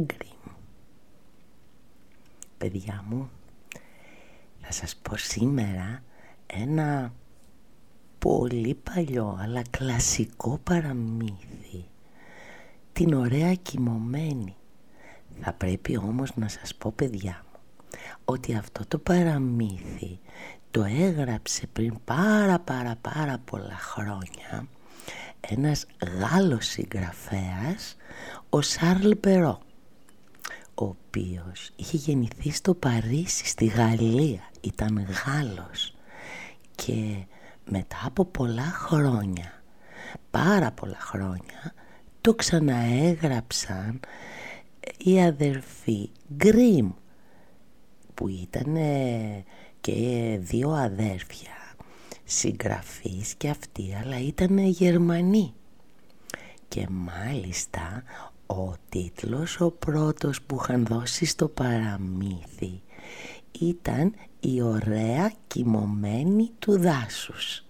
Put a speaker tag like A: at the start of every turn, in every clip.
A: Γκριμ. Παιδιά μου, θα σας πω σήμερα ένα πολύ παλιό αλλά κλασικό παραμύθι. Την ωραία κοιμωμένη. Θα πρέπει όμως να σας πω παιδιά μου ότι αυτό το παραμύθι το έγραψε πριν πάρα πάρα πάρα πολλά χρόνια ένας Γάλλος συγγραφέας ο Σάρλ Περό ο οποίος είχε γεννηθεί στο Παρίσι, στη Γαλλία, ήταν Γάλλος. Και μετά από πολλά χρόνια, πάρα πολλά χρόνια, το ξαναέγραψαν οι αδερφοί Γκριμ που ήταν και δύο αδέρφια συγγραφείς και αυτοί αλλά ήταν Γερμανοί. Και μάλιστα ο τίτλος ο πρώτος που είχαν δώσει στο παραμύθι ήταν «Η ωραία κοιμωμένη του δάσους».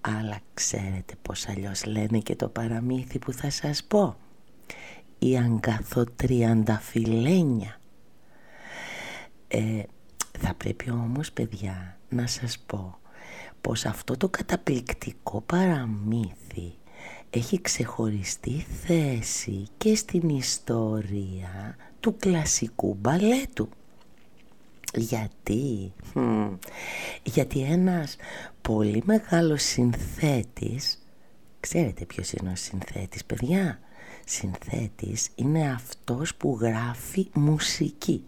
A: Αλλά ξέρετε πως αλλιώς λένε και το παραμύθι που θα σας πω. «Η αγκαθοτριανταφυλένια». Ε, θα πρέπει όμως παιδιά να σας πω πως αυτό το καταπληκτικό παραμύθι έχει ξεχωριστή θέση και στην ιστορία του κλασικού μπαλέτου. Γιατί, γιατί ένας πολύ μεγάλος συνθέτης, ξέρετε ποιος είναι ο συνθέτης παιδιά, συνθέτης είναι αυτός που γράφει μουσική.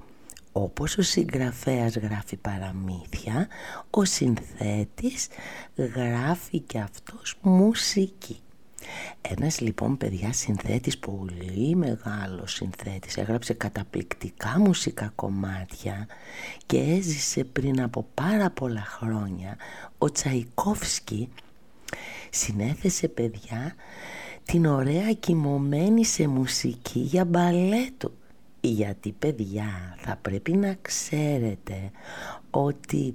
A: Όπως ο συγγραφέας γράφει παραμύθια, ο συνθέτης γράφει και αυτός μουσική. Ένας λοιπόν παιδιά συνθέτης, πολύ μεγάλος συνθέτης, έγραψε καταπληκτικά μουσικά κομμάτια και έζησε πριν από πάρα πολλά χρόνια. Ο Τσαϊκόφσκι συνέθεσε παιδιά την ωραία κοιμωμένη σε μουσική για μπαλέτο γιατί παιδιά θα πρέπει να ξέρετε ότι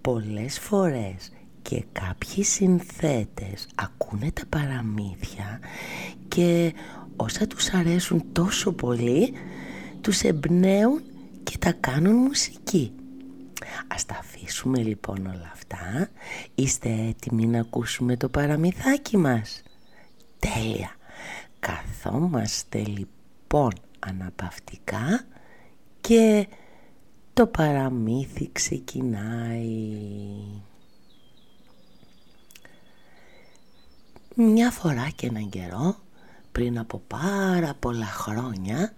A: πολλές φορές και κάποιοι συνθέτες ακούνε τα παραμύθια και όσα τους αρέσουν τόσο πολύ τους εμπνέουν και τα κάνουν μουσική. Ας τα αφήσουμε λοιπόν όλα αυτά. Είστε έτοιμοι να ακούσουμε το παραμυθάκι μας. Τέλεια. Καθόμαστε λοιπόν αναπαυτικά και το παραμύθι ξεκινάει. Μια φορά και έναν καιρό, πριν από πάρα πολλά χρόνια,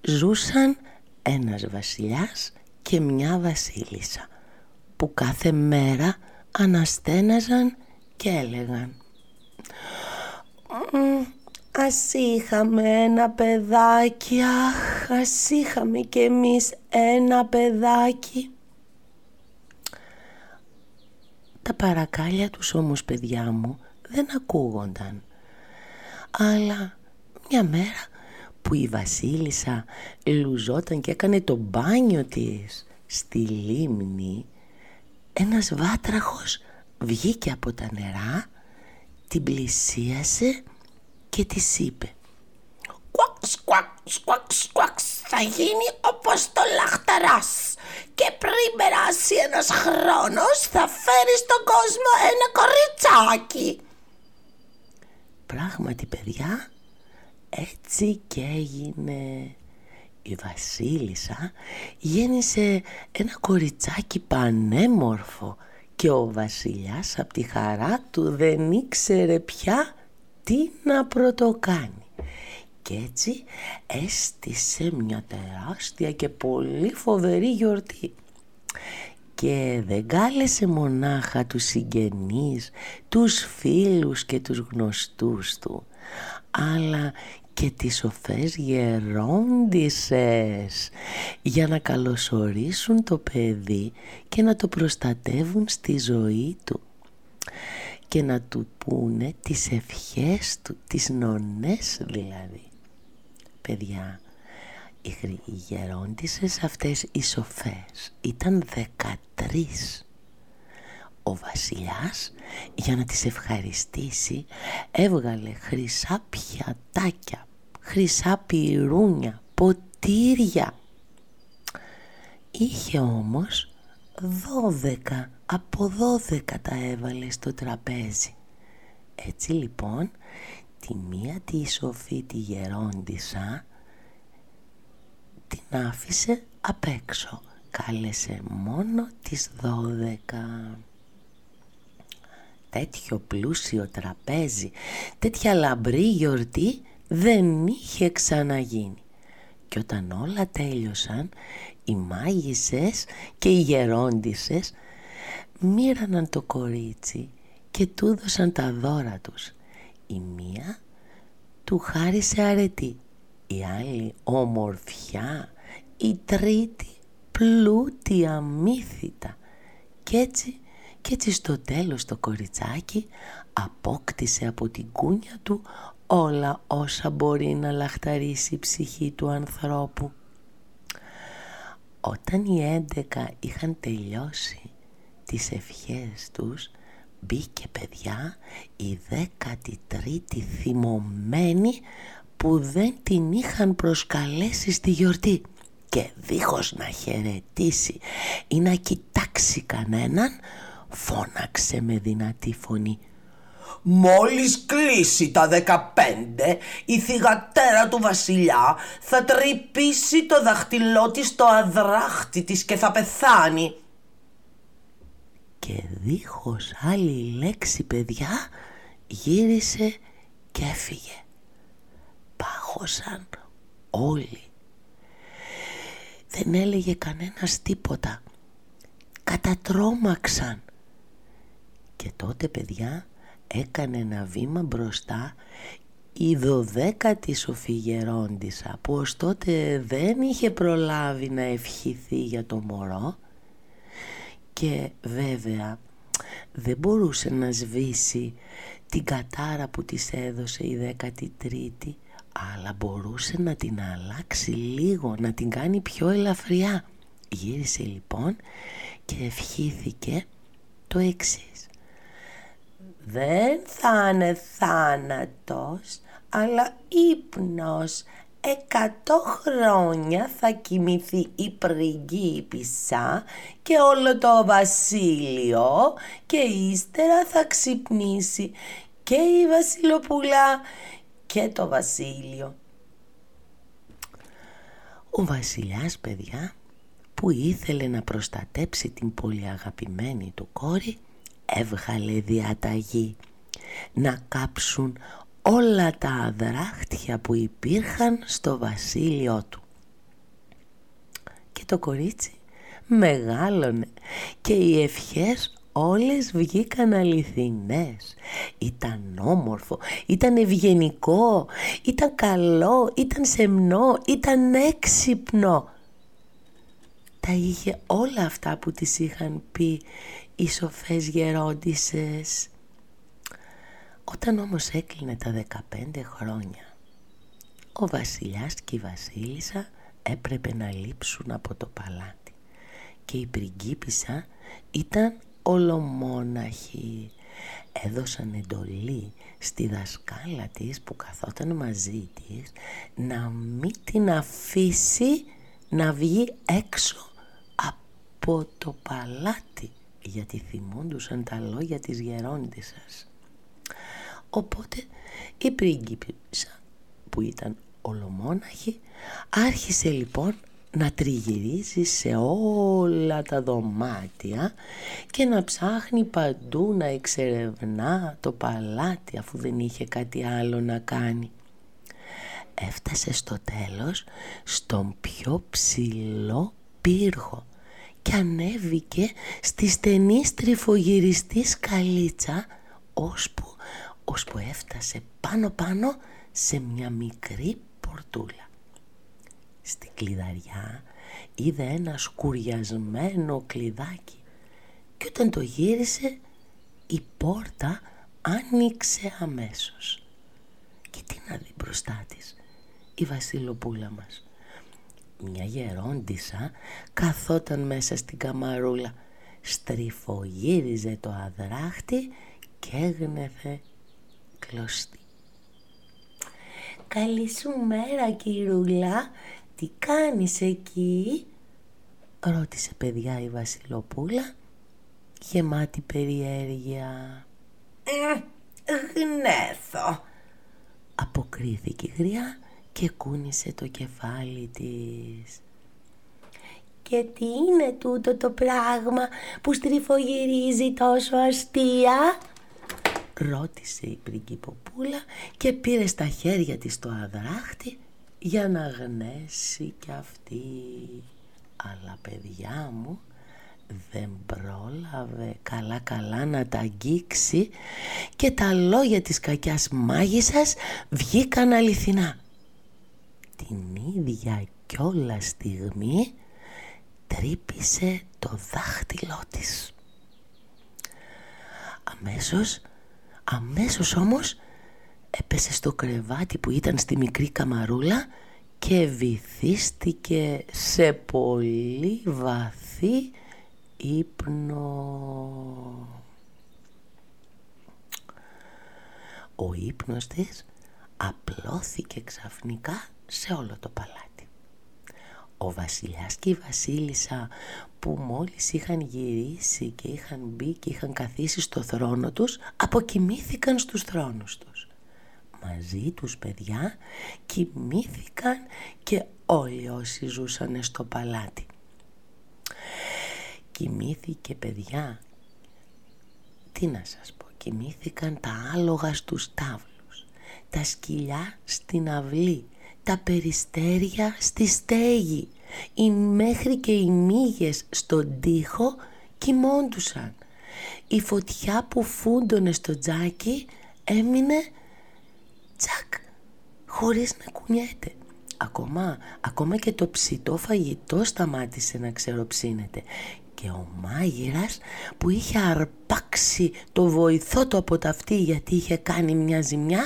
A: ζούσαν ένας βασιλιάς και μια βασίλισσα που κάθε μέρα αναστέναζαν και έλεγαν Ας είχαμε ένα παιδάκι, αχ, ας είχαμε κι εμείς ένα παιδάκι. Τα παρακάλια τους όμως παιδιά μου δεν ακούγονταν. Αλλά μια μέρα που η βασίλισσα λουζόταν και έκανε το μπάνιο της στη λίμνη ένας βάτραχος βγήκε από τα νερά, την πλησίασε και της είπε «Κουακ, κουακ, κουακ, κουακ, θα γίνει όπως το λαχταράς και πριν περάσει ένας χρόνος θα φέρεις στον κόσμο ένα κοριτσάκι». Πράγματι παιδιά έτσι και έγινε η βασίλισσα γέννησε ένα κοριτσάκι πανέμορφο και ο βασιλιάς από τη χαρά του δεν ήξερε πια τι να πρωτοκάνει. Και έτσι έστησε μια τεράστια και πολύ φοβερή γιορτή. Και δεν κάλεσε μονάχα τους συγγενείς, τους φίλους και τους γνωστούς του, αλλά και τις σοφές γερόντισες για να καλωσορίσουν το παιδί και να το προστατεύουν στη ζωή του και να του πούνε τις ευχές του, τις νονές δηλαδή. Παιδιά, οι γερόντισες αυτές οι σοφές ήταν δεκατρεις. Ο βασιλιάς για να τις ευχαριστήσει έβγαλε χρυσά πιατάκια, χρυσά πυρούνια, ποτήρια. Είχε όμως δώδεκα, από δώδεκα τα έβαλε στο τραπέζι. Έτσι λοιπόν τη μία τη σοφή τη γερόντισα την άφησε απ' έξω. Κάλεσε μόνο τις δώδεκα. Τέτοιο πλούσιο τραπέζι, τέτοια λαμπρή γιορτή δεν είχε ξαναγίνει. Και όταν όλα τέλειωσαν, οι μάγισσες και οι γερόντισες μοίραναν το κορίτσι και του δώσαν τα δώρα τους. Η μία του χάρισε αρετή η άλλη ομορφιά, η τρίτη πλούτη αμύθιτα. Κι έτσι, κι έτσι στο τέλος το κοριτσάκι απόκτησε από την κούνια του όλα όσα μπορεί να λαχταρίσει η ψυχή του ανθρώπου. Όταν οι έντεκα είχαν τελειώσει τις ευχές τους, μπήκε παιδιά η δέκατη τρίτη θυμωμένη που δεν την είχαν προσκαλέσει στη γιορτή. Και δίχως να χαιρετήσει ή να κοιτάξει κανέναν φώναξε με δυνατή φωνή.
B: Μόλις κλείσει τα δεκαπέντε, η θυγατέρα του βασιλιά θα τρυπήσει το δαχτυλό της στο αδράχτη της και θα πεθάνει.
A: Και δίχως άλλη λέξη παιδιά γύρισε και έφυγε πάγωσαν όλοι. Δεν έλεγε κανένας τίποτα. Κατατρώμαξαν. Και τότε παιδιά έκανε ένα βήμα μπροστά η δωδέκατη σοφιγερόντισσα που ως τότε δεν είχε προλάβει να ευχηθεί για το μωρό και βέβαια δεν μπορούσε να σβήσει την κατάρα που της έδωσε η δέκατη τρίτη αλλά μπορούσε να την αλλάξει λίγο, να την κάνει πιο ελαφριά. Γύρισε λοιπόν και ευχήθηκε το εξής. Δεν θα είναι θάνατος, αλλά ύπνος. Εκατό χρόνια θα κοιμηθεί η πριγκίπισσα και όλο το βασίλειο και ύστερα θα ξυπνήσει και η βασιλοπούλα και το βασίλειο. Ο βασιλιάς παιδιά που ήθελε να προστατέψει την πολύ αγαπημένη του κόρη έβγαλε διαταγή να κάψουν όλα τα αδράχτια που υπήρχαν στο βασίλειό του. Και το κορίτσι μεγάλωνε και οι ευχές όλες βγήκαν αληθινές. Ήταν όμορφο, ήταν ευγενικό, ήταν καλό, ήταν σεμνό, ήταν έξυπνο. Τα είχε όλα αυτά που τις είχαν πει οι σοφές γερόντισες. Όταν όμως έκλεινε τα 15 χρόνια, ο βασιλιάς και η βασίλισσα έπρεπε να λείψουν από το παλάτι και η πριγκίπισσα ήταν ολομόναχοι έδωσαν εντολή στη δασκάλα της που καθόταν μαζί της να μην την αφήσει να βγει έξω από το παλάτι γιατί θυμούντουσαν τα λόγια της γερόντισσας. Οπότε η πρίγκιπισσα που ήταν ολομόναχη άρχισε λοιπόν να τριγυρίζεις σε όλα τα δωμάτια και να ψάχνει παντού να εξερευνά το παλάτι αφού δεν είχε κάτι άλλο να κάνει. Έφτασε στο τέλος στον πιο ψηλό πύργο και ανέβηκε στη στενή στριφογυριστή σκαλίτσα ώσπου, ώσπου έφτασε πάνω πάνω σε μια μικρή πορτούλα. Στην κλειδαριά είδε ένα σκουριασμένο κλειδάκι και όταν το γύρισε η πόρτα άνοιξε αμέσως. Και τι να δει μπροστά της η βασιλοπούλα μας. Μια γερόντισα καθόταν μέσα στην καμαρούλα, στριφογύριζε το αδράχτη και έγνεθε κλωστή. «Καλή σου μέρα κυρούλα, τι κάνεις εκεί» ρώτησε παιδιά η βασιλοπούλα γεμάτη περιέργεια.
B: Ε, γνέθω,
A: αποκρίθηκε η γριά και κούνησε το κεφάλι της. «Και τι είναι τούτο το πράγμα που στριφογυρίζει τόσο αστεία» ρώτησε η πριγκυποπούλα και πήρε στα χέρια της το αδράχτη για να γνέσει κι αυτή. Αλλά παιδιά μου δεν πρόλαβε καλά καλά να τα αγγίξει και τα λόγια της κακιάς μάγισσας βγήκαν αληθινά. Την ίδια κιόλας στιγμή τρύπησε το δάχτυλό της. Αμέσως, αμέσως όμως έπεσε στο κρεβάτι που ήταν στη μικρή καμαρούλα και βυθίστηκε σε πολύ βαθύ ύπνο. Ο ύπνος της απλώθηκε ξαφνικά σε όλο το παλάτι. Ο βασιλιάς και η βασίλισσα που μόλις είχαν γυρίσει και είχαν μπει και είχαν καθίσει στο θρόνο τους αποκοιμήθηκαν στους θρόνους τους. Μαζί τους παιδιά κοιμήθηκαν και όλοι όσοι ζούσαν στο παλάτι. Κοιμήθηκε παιδιά. Τι να σας πω, κοιμήθηκαν τα άλογα στους τάβλους, τα σκυλιά στην αυλή, τα περιστέρια στη στέγη, οι μέχρι και οι μύγες στον τοίχο κοιμώντουσαν. Η φωτιά που φούντωνε στο τζάκι έμεινε τσακ, χωρίς να κουνιέται. Ακόμα, ακόμα και το ψητό φαγητό σταμάτησε να ξεροψύνεται. Και ο μάγειρας που είχε αρπάξει το βοηθό του από τα αυτή γιατί είχε κάνει μια ζημιά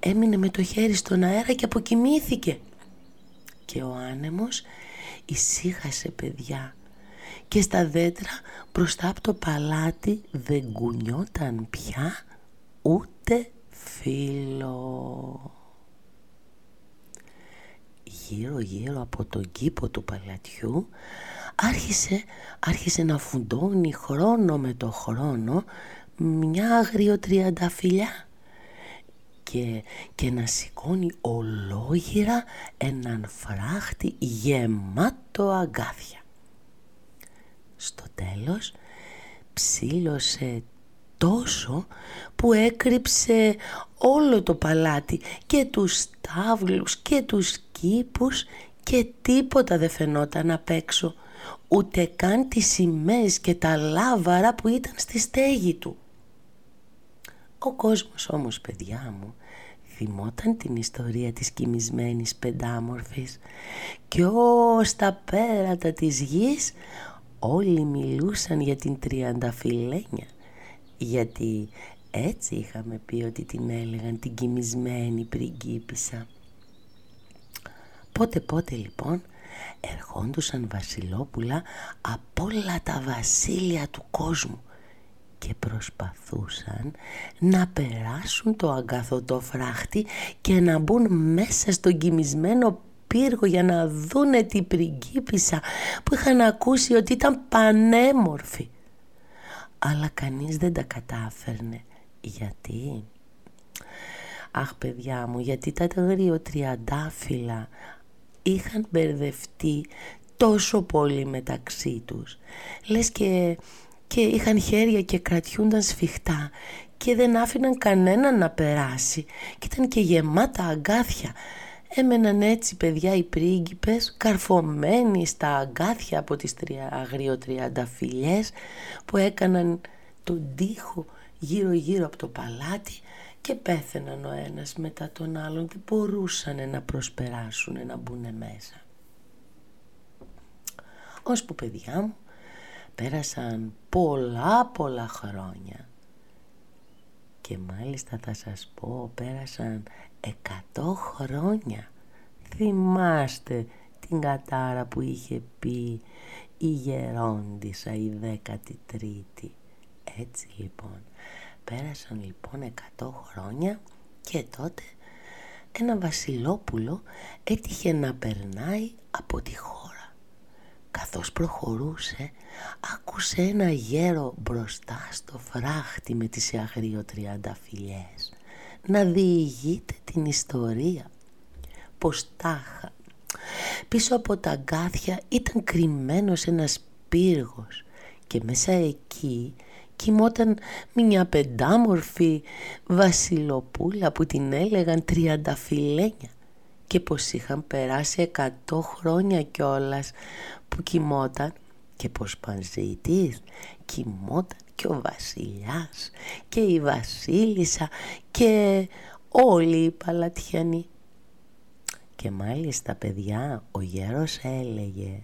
A: έμεινε με το χέρι στον αέρα και αποκοιμήθηκε. Και ο άνεμος ησύχασε παιδιά. Και στα δέντρα μπροστά από το παλάτι δεν κουνιόταν πια ούτε φίλο γύρω γύρω από τον κήπο του παλατιού άρχισε, άρχισε να φουντώνει χρόνο με το χρόνο μια αγριοτριανταφυλιά και, και να σηκώνει ολόγυρα έναν φράχτη γεμάτο αγκάθια. Στο τέλος ψήλωσε τόσο που έκρυψε όλο το παλάτι και τους τάβλους και τους κήπους και τίποτα δεν φαινόταν απ' έξω ούτε καν τις σημαίες και τα λάβαρα που ήταν στη στέγη του. Ο κόσμος όμως παιδιά μου θυμόταν την ιστορία της κοιμισμένης πεντάμορφης και ως τα πέρατα της γης όλοι μιλούσαν για την τριανταφυλένια γιατί έτσι είχαμε πει ότι την έλεγαν την κοιμισμένη πριγκίπισσα. Πότε πότε λοιπόν ερχόντουσαν βασιλόπουλα από όλα τα βασίλεια του κόσμου και προσπαθούσαν να περάσουν το αγκαθωτό φράχτη και να μπουν μέσα στον κοιμισμένο πύργο για να δούνε την πριγκίπισσα που είχαν ακούσει ότι ήταν πανέμορφη. Αλλά κανείς δεν τα κατάφερνε. Γιατί... Αχ παιδιά μου, γιατί τα τριαντάφυλλα είχαν μπερδευτεί τόσο πολύ μεταξύ τους. Λες και, και είχαν χέρια και κρατιούνταν σφιχτά και δεν άφηναν κανέναν να περάσει και ήταν και γεμάτα αγκάθια. Έμεναν έτσι παιδιά οι πρίγκιπες καρφωμένοι στα αγκάθια από τις αγριοτριανταφυλιές που έκαναν τον τοίχο γύρω γύρω από το παλάτι και πέθαιναν ο ένας μετά τον άλλον δεν μπορούσαν να προσπεράσουν να μπουν μέσα. Που παιδιά μου πέρασαν πολλά πολλά χρόνια. Και μάλιστα θα σας πω πέρασαν εκατό χρόνια. Θυμάστε την κατάρα που είχε πει η γερόντισα η δέκατη τρίτη. Έτσι λοιπόν πέρασαν λοιπόν εκατό χρόνια και τότε ένα βασιλόπουλο έτυχε να περνάει από τη χώρα. Καθώς προχωρούσε, άκουσε ένα γέρο μπροστά στο φράχτη με τις αγριοτριανταφυλιές να διηγείται την ιστορία. Πως τάχα. Πίσω από τα αγκάθια ήταν κρυμμένος ένας πύργος και μέσα εκεί κοιμόταν μια πεντάμορφη βασιλοπούλα που την έλεγαν τριανταφυλένια και πως είχαν περάσει εκατό χρόνια κιόλας που κοιμόταν και πως μαζί της κοιμόταν και ο βασιλιάς και η βασίλισσα και όλοι οι παλατιανοί. Και μάλιστα παιδιά ο γέρος έλεγε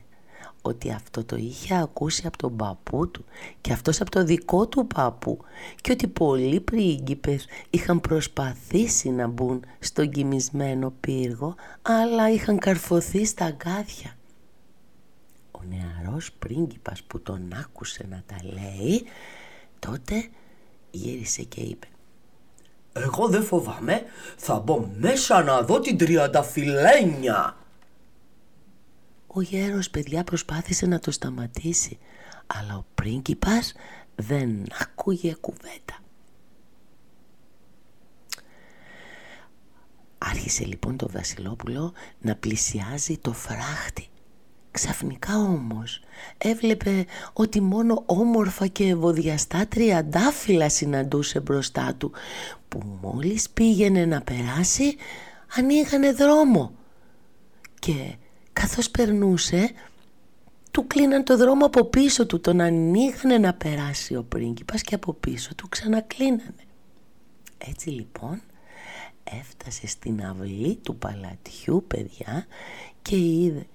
A: ότι αυτό το είχε ακούσει από τον παππού του και αυτός από το δικό του παππού και ότι πολλοί πρίγκιπες είχαν προσπαθήσει να μπουν στον κοιμισμένο πύργο αλλά είχαν καρφωθεί στα αγκάθια. Ο νεαρός πρίγκιπας που τον άκουσε να τα λέει τότε γύρισε και είπε
B: «Εγώ δεν φοβάμαι, θα μπω μέσα να δω την τριανταφυλένια».
A: Ο γέρος παιδιά προσπάθησε να το σταματήσει αλλά ο πρίγκιπας δεν άκουγε κουβέντα. Άρχισε λοιπόν το Βασιλόπουλο να πλησιάζει το φράχτη. Ξαφνικά όμως έβλεπε ότι μόνο όμορφα και ευωδιαστά τριαντάφυλλα συναντούσε μπροστά του που μόλις πήγαινε να περάσει ανοίγανε δρόμο. Και καθώς περνούσε του κλείναν το δρόμο από πίσω του τον ανοίγανε να περάσει ο πρίγκιπας και από πίσω του ξανακλίνανε έτσι λοιπόν έφτασε στην αυλή του παλατιού παιδιά και είδε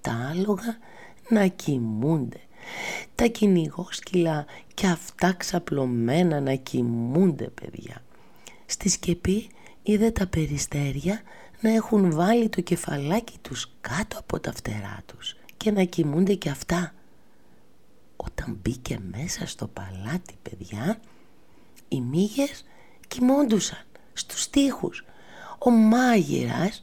A: τα άλογα να κοιμούνται τα κυνηγόσκυλα και αυτά ξαπλωμένα να κοιμούνται παιδιά στη σκεπή είδε τα περιστέρια να έχουν βάλει το κεφαλάκι τους κάτω από τα φτερά τους και να κοιμούνται και αυτά. Όταν μπήκε μέσα στο παλάτι παιδιά, οι μύγες κοιμώντουσαν στους τοίχους. Ο μάγειρας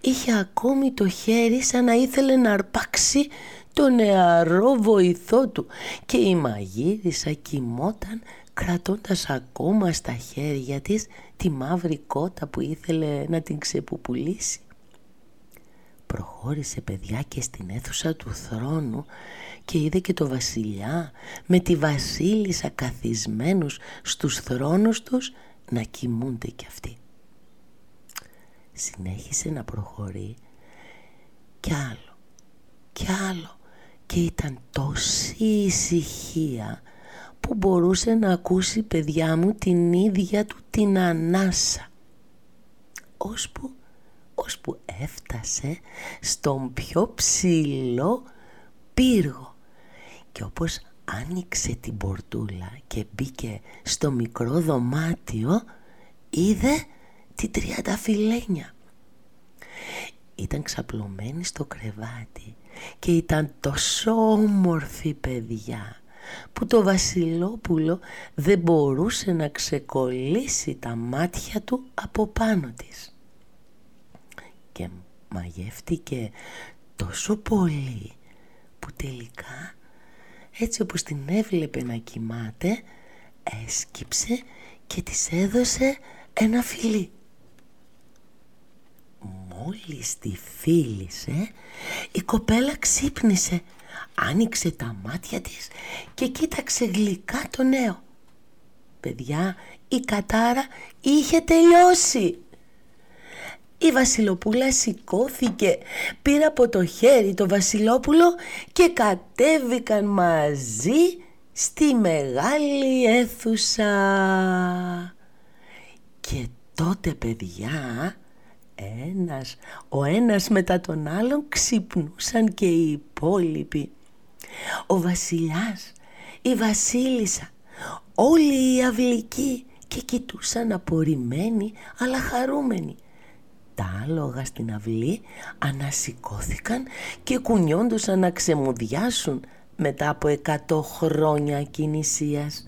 A: είχε ακόμη το χέρι σαν να ήθελε να αρπάξει το νεαρό βοηθό του και η μαγείρισα κοιμόταν κρατώντας ακόμα στα χέρια της τη μαύρη κότα που ήθελε να την ξεπουπουλήσει. Προχώρησε παιδιά και στην αίθουσα του θρόνου και είδε και το βασιλιά με τη βασίλισσα καθισμένους στους θρόνους τους να κοιμούνται κι αυτοί. Συνέχισε να προχωρεί κι άλλο κι άλλο και ήταν τόση ησυχία που μπορούσε να ακούσει παιδιά μου την ίδια του την ανάσα. Ώσπου, ώσπου έφτασε στον πιο ψηλό πύργο και όπως άνοιξε την πορτούλα και μπήκε στο μικρό δωμάτιο είδε την τριανταφυλένια. Ήταν ξαπλωμένη στο κρεβάτι και ήταν τόσο όμορφη παιδιά που το βασιλόπουλο δεν μπορούσε να ξεκολλήσει τα μάτια του από πάνω της. Και μαγεύτηκε τόσο πολύ που τελικά έτσι όπως την έβλεπε να κοιμάται έσκυψε και της έδωσε ένα φιλί. Μόλις τη φίλησε η κοπέλα ξύπνησε άνοιξε τα μάτια της και κοίταξε γλυκά το νέο. Παιδιά, η κατάρα είχε τελειώσει. Η Βασιλοπούλα σηκώθηκε, πήρε από το χέρι το Βασιλόπουλο και κατέβηκαν μαζί στη μεγάλη αίθουσα. Και τότε παιδιά ένας, ο ένας μετά τον άλλον ξυπνούσαν και οι υπόλοιποι. Ο βασιλιάς, η βασίλισσα, όλοι οι αυλικοί και κοιτούσαν απορριμμένοι αλλά χαρούμενοι. Τα άλογα στην αυλή ανασηκώθηκαν και κουνιόντουσαν να ξεμουδιάσουν μετά από εκατό χρόνια κινησίας.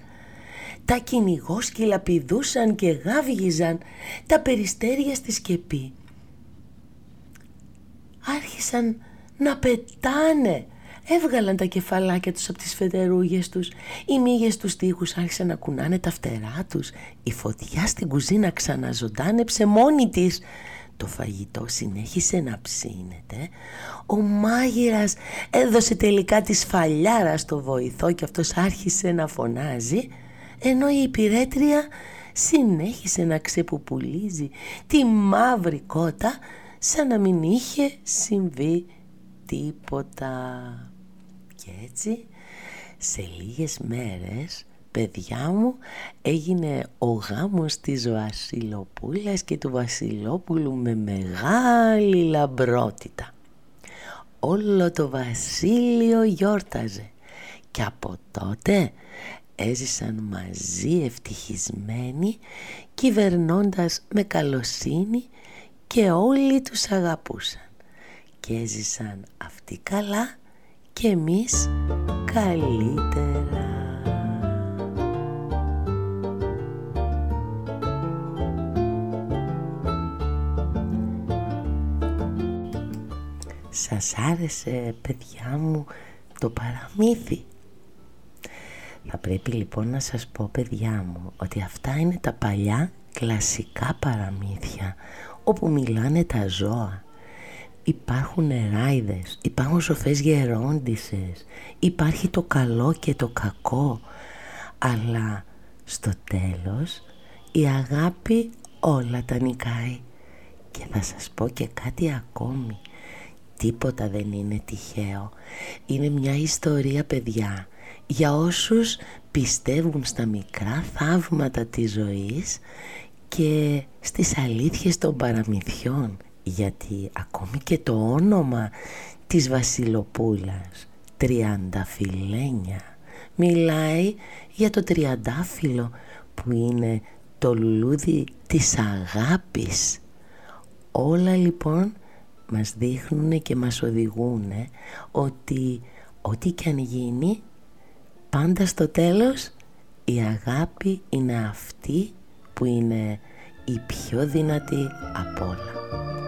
A: Τα κυνηγόσκυλα πηδούσαν και γάβγιζαν τα περιστέρια στη σκεπή. Άρχισαν να πετάνε. Έβγαλαν τα κεφαλάκια τους από τις φετερούγες τους. Οι μύγες τους τείχους άρχισαν να κουνάνε τα φτερά τους. Η φωτιά στην κουζίνα ξαναζωντάνεψε μόνη της. Το φαγητό συνέχισε να ψήνεται. Ο μάγειρας έδωσε τελικά τη σφαλιάρα στο βοηθό Και αυτός άρχισε να φωνάζει Ενώ η υπηρέτρια συνέχισε να ξεπουπουλίζει Τη μαύρη κότα σαν να μην είχε συμβεί τίποτα. Και έτσι σε λίγες μέρες παιδιά μου έγινε ο γάμος της Βασιλοπούλας και του Βασιλόπουλου με μεγάλη λαμπρότητα. Όλο το βασίλειο γιόρταζε και από τότε έζησαν μαζί ευτυχισμένοι κυβερνώντας με καλοσύνη και όλοι τους αγαπούσαν και έζησαν αυτοί καλά και εμείς καλύτερα. Σας άρεσε παιδιά μου το παραμύθι; Θα πρέπει λοιπόν να σας πω παιδιά μου ότι αυτά είναι τα παλιά κλασικά παραμύθια όπου μιλάνε τα ζώα υπάρχουν ράιδες, υπάρχουν σοφές γερόντισες, υπάρχει το καλό και το κακό, αλλά στο τέλος η αγάπη όλα τα νικάει. Και θα σας πω και κάτι ακόμη, τίποτα δεν είναι τυχαίο, είναι μια ιστορία παιδιά για όσους πιστεύουν στα μικρά θαύματα της ζωής και στις αλήθειες των παραμυθιών γιατί ακόμη και το όνομα της Βασιλοπούλας Τριανταφυλένια μιλάει για το τριαντάφυλλο που είναι το λουλούδι της αγάπης. Όλα λοιπόν μας δείχνουν και μας οδηγούν ότι ό,τι και αν γίνει πάντα στο τέλος η αγάπη είναι αυτή που είναι η πιο δυνατή από όλα.